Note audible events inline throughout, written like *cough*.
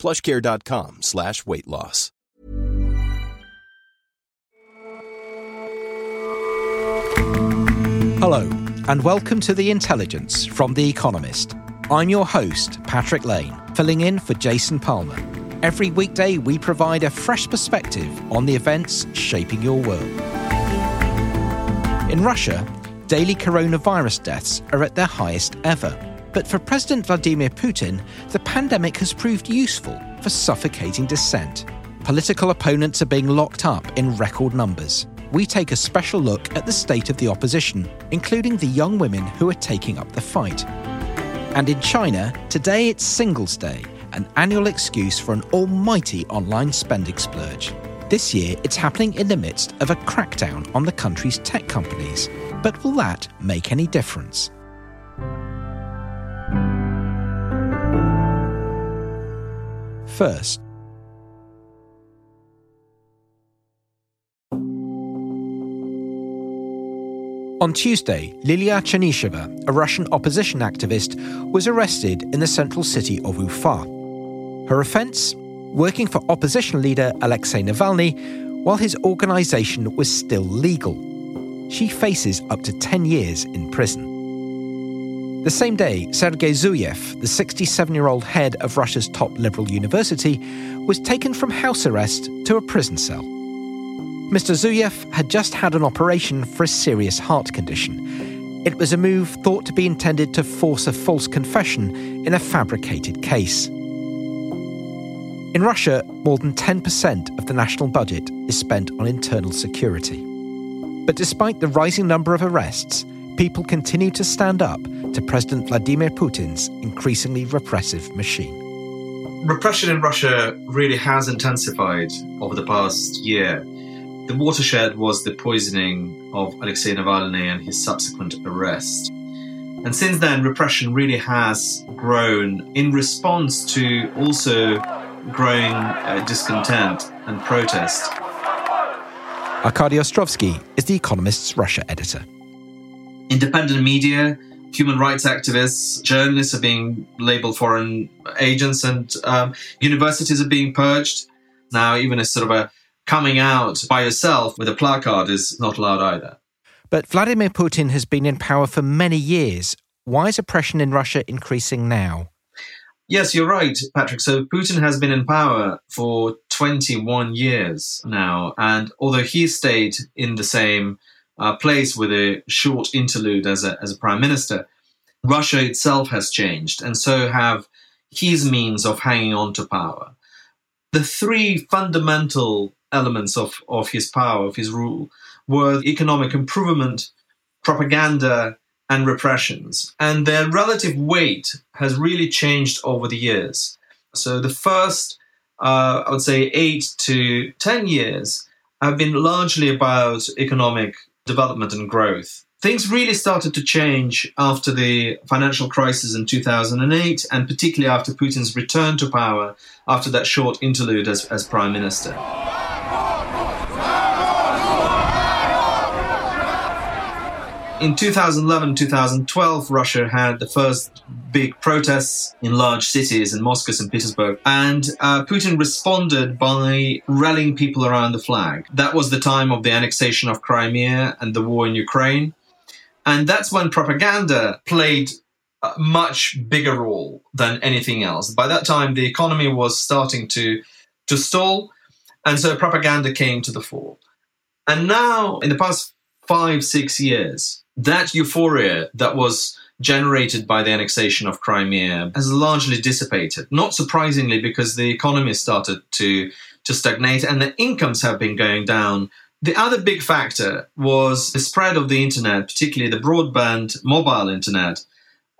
plushcare.com slash weight loss. Hello, and welcome to The Intelligence from The Economist. I'm your host, Patrick Lane, filling in for Jason Palmer. Every weekday, we provide a fresh perspective on the events shaping your world. In Russia, daily coronavirus deaths are at their highest ever. But for President Vladimir Putin, the pandemic has proved useful for suffocating dissent. Political opponents are being locked up in record numbers. We take a special look at the state of the opposition, including the young women who are taking up the fight. And in China, today it's Singles Day, an annual excuse for an almighty online spending splurge. This year, it's happening in the midst of a crackdown on the country's tech companies. But will that make any difference? First, On Tuesday, Lilia Chanysheva, a Russian opposition activist, was arrested in the central city of Ufa. Her offence? Working for opposition leader Alexei Navalny while his organisation was still legal. She faces up to 10 years in prison. The same day, Sergei Zuyev, the 67 year old head of Russia's top liberal university, was taken from house arrest to a prison cell. Mr. Zuyev had just had an operation for a serious heart condition. It was a move thought to be intended to force a false confession in a fabricated case. In Russia, more than 10% of the national budget is spent on internal security. But despite the rising number of arrests, people continue to stand up to President Vladimir Putin's increasingly repressive machine. Repression in Russia really has intensified over the past year. The watershed was the poisoning of Alexei Navalny and his subsequent arrest. And since then, repression really has grown in response to also growing uh, discontent and protest. Arkady Ostrovsky is The Economist's Russia editor. Independent media, human rights activists, journalists are being labeled foreign agents, and um, universities are being purged. Now, even a sort of a coming out by yourself with a placard is not allowed either. But Vladimir Putin has been in power for many years. Why is oppression in Russia increasing now? Yes, you're right, Patrick. So Putin has been in power for 21 years now. And although he stayed in the same uh, place with a short interlude as a, as a prime minister, Russia itself has changed. And so have his means of hanging on to power. The three fundamental elements of, of his power, of his rule, were economic improvement, propaganda, and repressions. And their relative weight has really changed over the years. So the first, uh, I would say, eight to 10 years have been largely about economic development and growth. Things really started to change after the financial crisis in 2008, and particularly after Putin's return to power after that short interlude as, as prime minister. In 2011 2012, Russia had the first big protests in large cities in Moscow and Petersburg. And uh, Putin responded by rallying people around the flag. That was the time of the annexation of Crimea and the war in Ukraine. And that's when propaganda played a much bigger role than anything else. By that time, the economy was starting to, to stall. And so propaganda came to the fore. And now, in the past five, six years, that euphoria that was generated by the annexation of Crimea has largely dissipated. Not surprisingly, because the economy started to, to stagnate and the incomes have been going down. The other big factor was the spread of the internet, particularly the broadband mobile internet,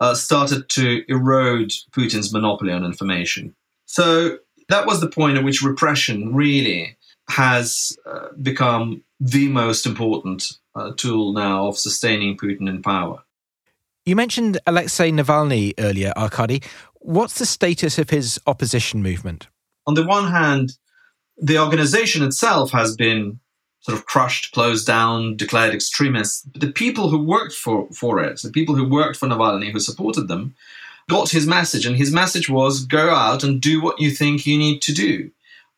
uh, started to erode Putin's monopoly on information. So That was the point at which repression really has uh, become the most important uh, tool now of sustaining Putin in power. You mentioned Alexei Navalny earlier, Arkady. What's the status of his opposition movement? On the one hand, the organization itself has been sort of crushed, closed down, declared extremists. But the people who worked for, for it, the people who worked for Navalny, who supported them, got his message. And his message was go out and do what you think you need to do.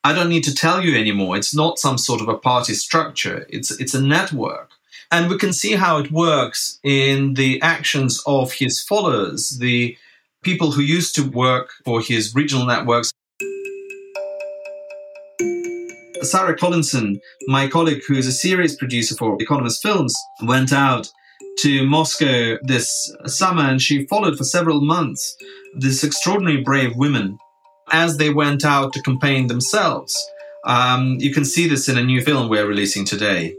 I don't need to tell you anymore. It's not some sort of a party structure. It's it's a network. And we can see how it works in the actions of his followers, the people who used to work for his regional networks. Sarah Collinson, my colleague who is a series producer for Economist Films, went out to Moscow this summer and she followed for several months this extraordinary brave women as they went out to campaign themselves. Um, you can see this in a new film we're releasing today.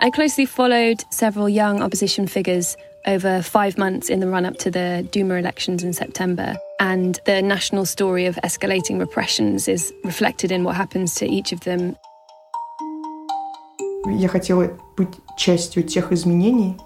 I closely followed several young opposition figures over five months in the run up to the Duma elections in September. And the national story of escalating repressions is reflected in what happens to each of them. Я хотела быть частью тех изменений,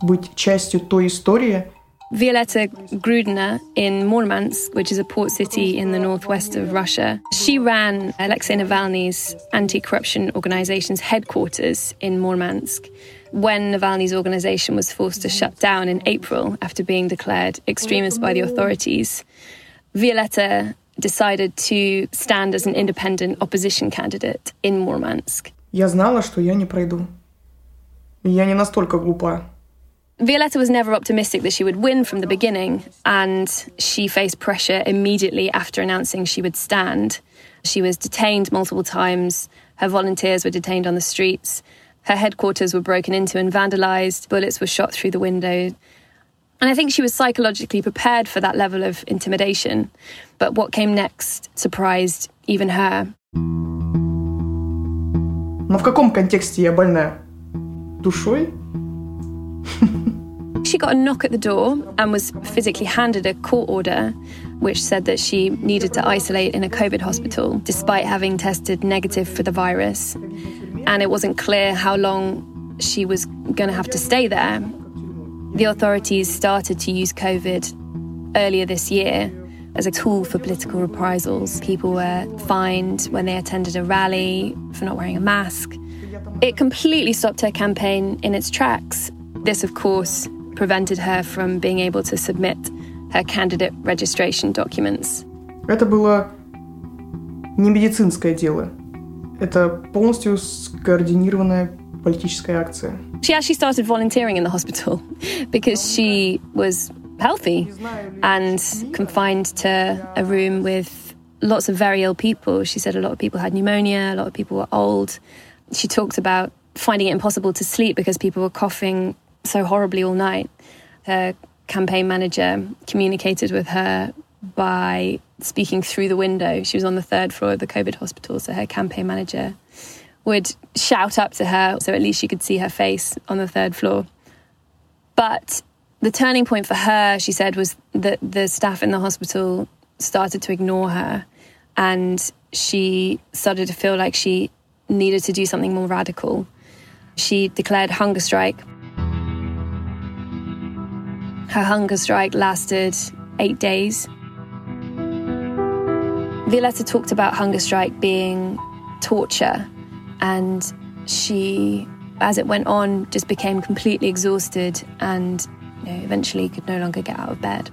быть частью той истории, Violetta Grudina in Murmansk, which is a port city in the northwest of Russia. She ran Alexei Navalny's anti corruption organization's headquarters in Murmansk when Navalny's organization was forced to shut down in April after being declared extremist by the authorities. Violetta decided to stand as an independent opposition candidate in Murmansk. Я знала, что я не пройду. Я не настолько глупа. Violetta was never optimistic that she would win from the beginning, and she faced pressure immediately after announcing she would stand. She was detained multiple times, her volunteers were detained on the streets, her headquarters were broken into and vandalized, bullets were shot through the window. And I think she was psychologically prepared for that level of intimidation. But what came next surprised even her. Но в каком контексте я больная? Душой? *laughs* she got a knock at the door and was physically handed a court order which said that she needed to isolate in a COVID hospital despite having tested negative for the virus. And it wasn't clear how long she was going to have to stay there. The authorities started to use COVID earlier this year as a tool for political reprisals. People were fined when they attended a rally for not wearing a mask. It completely stopped her campaign in its tracks. This, of course, prevented her from being able to submit her candidate registration documents. Это было не медицинское дело. Это полностью скоординированная политическая акция. She actually started volunteering in the hospital *laughs* because she was healthy and confined to a room with lots of very ill people. She said a lot of people had pneumonia, a lot of people were old. She talked about finding it impossible to sleep because people were coughing so horribly all night. Her campaign manager communicated with her by speaking through the window. She was on the third floor of the COVID hospital, so her campaign manager would shout up to her so at least she could see her face on the third floor. But the turning point for her, she said, was that the staff in the hospital started to ignore her and she started to feel like she needed to do something more radical. She declared hunger strike her hunger strike lasted eight days. Violetta talked about hunger strike being torture, and she, as it went on, just became completely exhausted and you know, eventually could no longer get out of bed.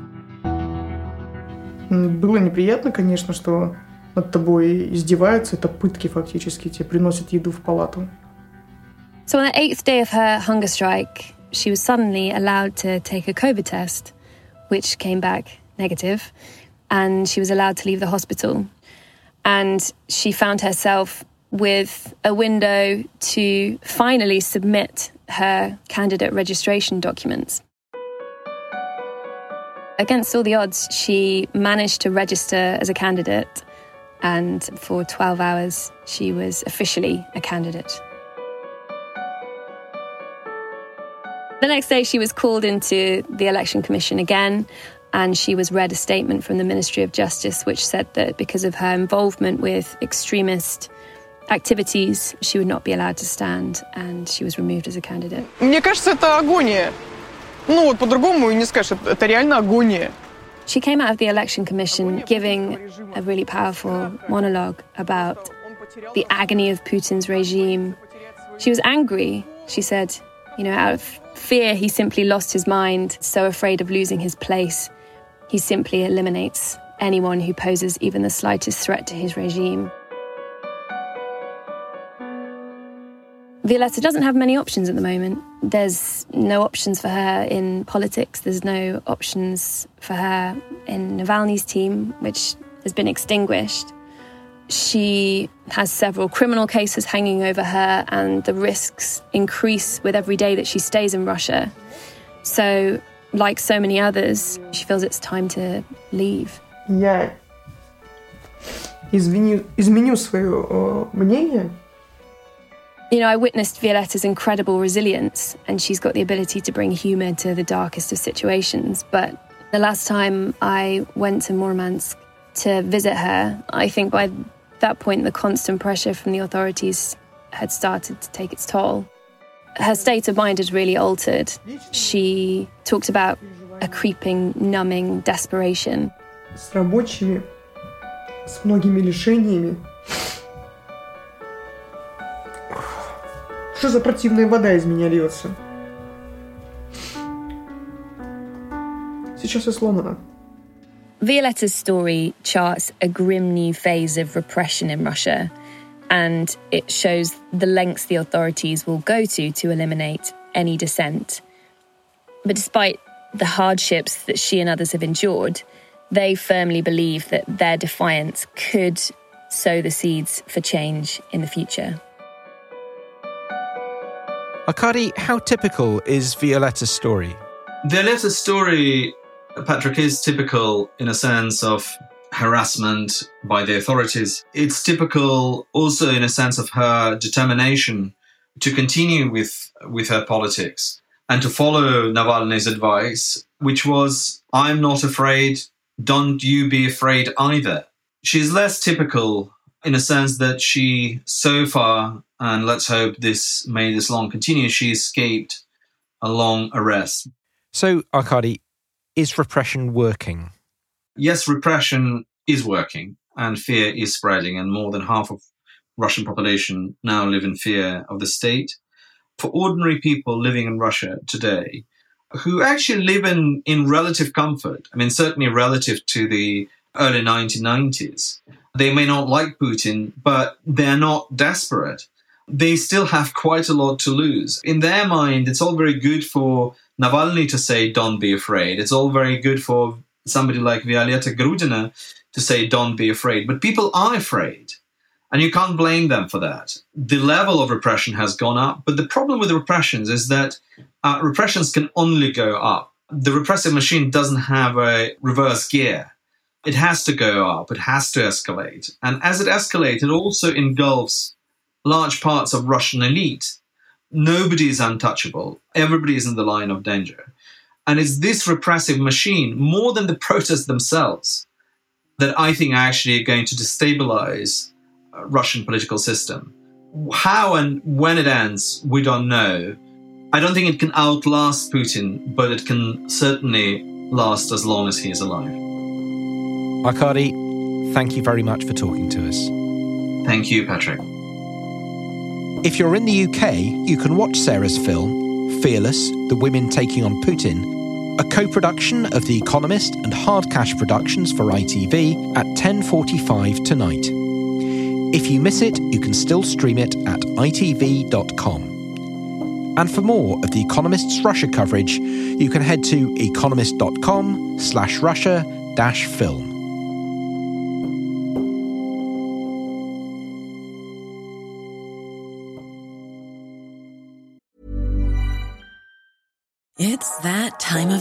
Было неприятно, конечно, что над тобой издеваются, это пытки фактически, тебе приносят еду в палату. So on the eighth day of her hunger strike, she was suddenly allowed to take a COVID test, which came back negative, and she was allowed to leave the hospital. And she found herself with a window to finally submit her candidate registration documents. Against all the odds, she managed to register as a candidate, and for 12 hours, she was officially a candidate. The next day, she was called into the election commission again, And she was read a statement from the Ministry of Justice which said that because of her involvement with extremist activities, she would not be allowed to stand and she was removed as a candidate. Мне кажется, это агония. Ну вот по-другому и не скажешь, это реально агония. She came out of the election commission giving a really powerful monologue about the agony of Putin's regime. She was angry. She said, you know, out of fear, he simply lost his mind, so afraid of losing his place. He simply eliminates anyone who poses even the slightest threat to his regime. Violetta doesn't have many options at the moment. There's no options for her in politics. There's no options for her in Navalny's team, which has been extinguished She has several criminal cases hanging over her, and the risks increase with every day that she stays in Russia. So, like so many others, she feels it's time to leave. Я извини, изменю свое э, мнение. You know, I witnessed Violetta's incredible resilience, and she's got the ability to bring humour to the darkest of situations. But the last time I went to Murmansk to visit her, I think by that point the constant pressure from the authorities had started to take its toll. Her state of mind had really altered. She talked about a creeping, numbing desperation. С рабочими, с многими лишениями. Что за противная вода из меня льется? Сейчас я сломана. Violetta's story charts a grim new phase of repression in Russia, and it shows the lengths the authorities will go to to eliminate any dissent. But despite the hardships that she and others have endured, they firmly believe that their defiance could sow the seeds for change in the future. Arkady, how typical is Violetta's story? Violetta's story, Patrick, is typical in a sense of harassment by the authorities. It's typical also in a sense of her determination to continue with, with her politics and to follow Navalny's advice, which was, I'm not afraid, don't you be afraid either. She's less typical in a sense that she, so far, and let's hope this may this long continue, she escaped a long arrest. So, Arkady, is repression working? Yes, repression is working and fear is spreading, and more than half of Russian population now live in fear of the state. For ordinary people living in Russia today, who actually live in, in relative comfort, I mean, certainly relative to the early 1990s, they may not like Putin, but they're not desperate. They still have quite a lot to lose. In their mind, it's all very good for Navalny to say, don't be afraid. It's all very good for somebody like Violetta Grudina to say, don't be afraid. But people are afraid. And you can't blame them for that. The level of repression has gone up. But the problem with repressions is that uh, repressions can only go up. The repressive machine doesn't have a reverse gear. It has to go up, it has to escalate. And as it escalates, it also engulfs large parts of Russian elite. Nobody is untouchable, everybody is in the line of danger. And it's this repressive machine, more than the protests themselves, that I think are actually going to destabilize uh, Russian political system. How and when it ends, we don't know. I don't think it can outlast Putin, but it can certainly last as long as he is alive. Arkady, thank you very much for talking to us. Thank you, Patrick. If you're in the UK, you can watch Sarah's film, Fearless The Women Taking on Putin, a co-production of The Economist and Hardcash Productions for ITV at 10:45 tonight. If you miss it, you can still stream it at itv.com. And for more of The Economist's Russia coverage, you can head to economist.com slash Russia dash film.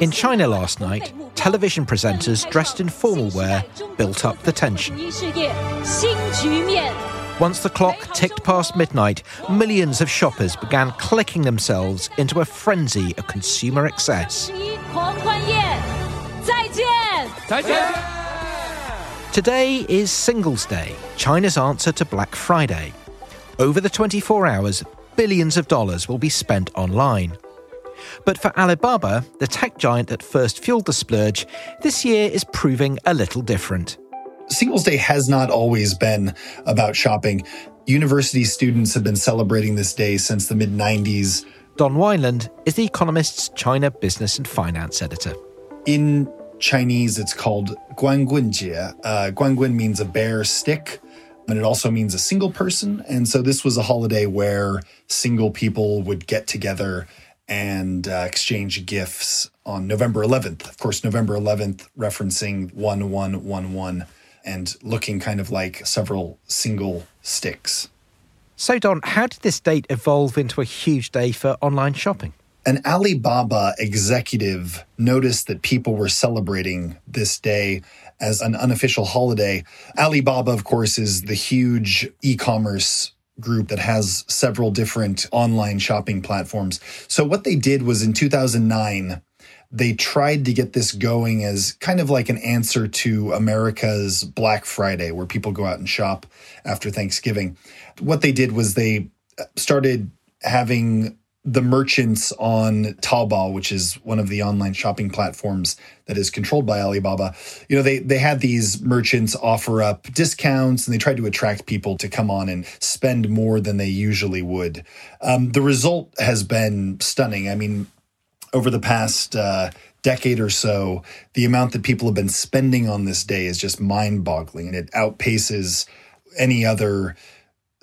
In China last night, television presenters dressed in formal wear built up the tension. Once the clock ticked past midnight, millions of shoppers began clicking themselves into a frenzy of consumer excess. Today is Singles Day, China's answer to Black Friday. Over the 24 hours, billions of dollars will be spent online. But for Alibaba, the tech giant that first fueled the splurge, this year is proving a little different. Singles Day has not always been about shopping. University students have been celebrating this day since the mid 90s. Don Weinland is The Economist's China business and finance editor. In Chinese, it's called Guanggunjie. Uh, Guanggun means a bare stick, and it also means a single person. And so this was a holiday where single people would get together and uh, exchange gifts on November 11th. Of course, November 11th referencing 1111 and looking kind of like several single sticks. So, Don, how did this date evolve into a huge day for online shopping? An Alibaba executive noticed that people were celebrating this day as an unofficial holiday. Alibaba, of course, is the huge e commerce group that has several different online shopping platforms. So, what they did was in 2009, they tried to get this going as kind of like an answer to America's Black Friday, where people go out and shop after Thanksgiving. What they did was they started having the merchants on Taobao, which is one of the online shopping platforms that is controlled by Alibaba, you know, they they had these merchants offer up discounts and they tried to attract people to come on and spend more than they usually would. Um, the result has been stunning. I mean, over the past uh, decade or so, the amount that people have been spending on this day is just mind boggling and it outpaces any other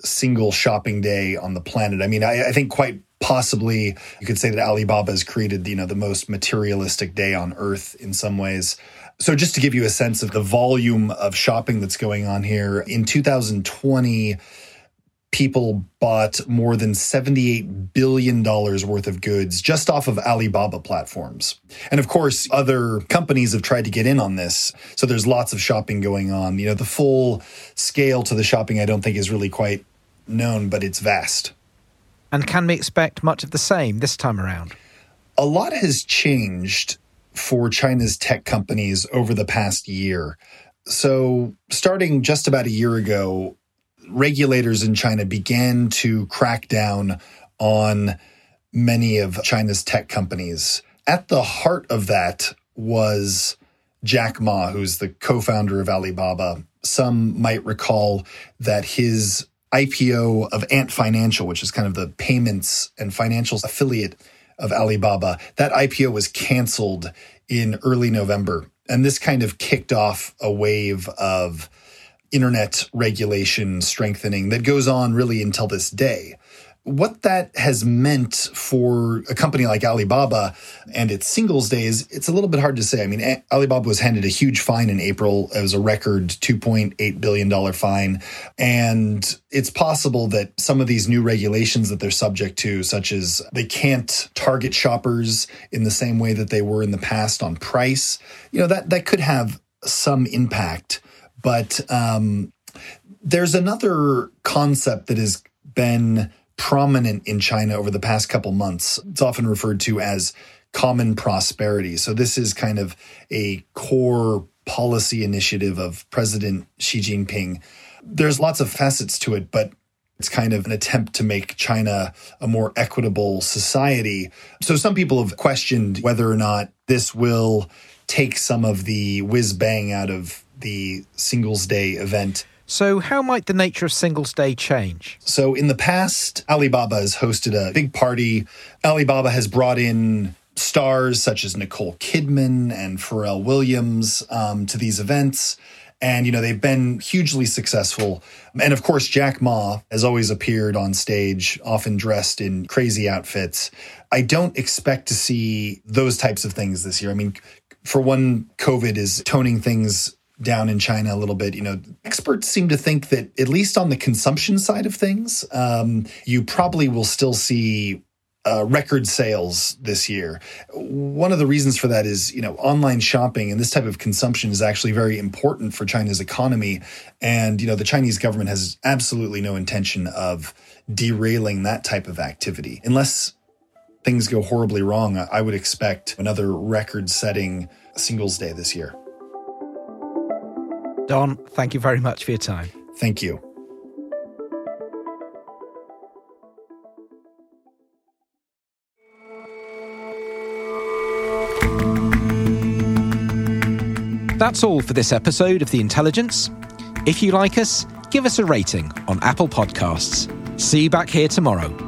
single shopping day on the planet. I mean, I, I think quite possibly you could say that Alibaba has created, you know, the most materialistic day on earth in some ways. So just to give you a sense of the volume of shopping that's going on here, in 2020, people bought more than $78 billion worth of goods just off of Alibaba platforms. And of course, other companies have tried to get in on this. So there's lots of shopping going on. You know, the full scale to the shopping, I don't think is really quite known, but it's vast. And can we expect much of the same this time around? A lot has changed for China's tech companies over the past year. So, starting just about a year ago, regulators in China began to crack down on many of China's tech companies. At the heart of that was Jack Ma, who's the co founder of Alibaba. Some might recall that his IPO of Ant Financial, which is kind of the payments and financials affiliate of Alibaba, that IPO was canceled in early November. And this kind of kicked off a wave of internet regulation strengthening that goes on really until this day what that has meant for a company like Alibaba and its singles days, it's a little bit hard to say. I mean, Alibaba was handed a huge fine in April. It was a record $2.8 billion fine. And it's possible that some of these new regulations that they're subject to, such as they can't target shoppers in the same way that they were in the past on price, you know, that, that could have some impact. But um, there's another concept that has been prominent in China over the past couple months. It's often referred to as common prosperity. So this is kind of a core policy initiative of President Xi Jinping. There's lots of facets to it, but it's kind of an attempt to make China a more equitable society. So some people have questioned whether or not this will take some of the whiz bang out of the Singles Day event. So, how might the nature of Singles Day change? So, in the past, Alibaba has hosted a big party. Alibaba has brought in stars such as Nicole Kidman and Pharrell Williams um, to these events. And, you know, they've been hugely successful. And of course, Jack Ma has always appeared on stage, often dressed in crazy outfits. I don't expect to see those types of things this year. I mean, for one, COVID is toning things down in China a little bit. You know, experts seem to think that at least on the consumption side of things, um, you probably will still see uh, record sales this year. One of the reasons for that is, you know, online shopping and this type of consumption is actually very important for China's economy. And, you know, the Chinese government has absolutely no intention of derailing that type of activity. Unless things go horribly wrong, I would expect another record setting Singles Day this year. Don, thank you very much for your time. Thank you. That's all for this episode of The Intelligence. If you like us, give us a rating on Apple Podcasts. See you back here tomorrow.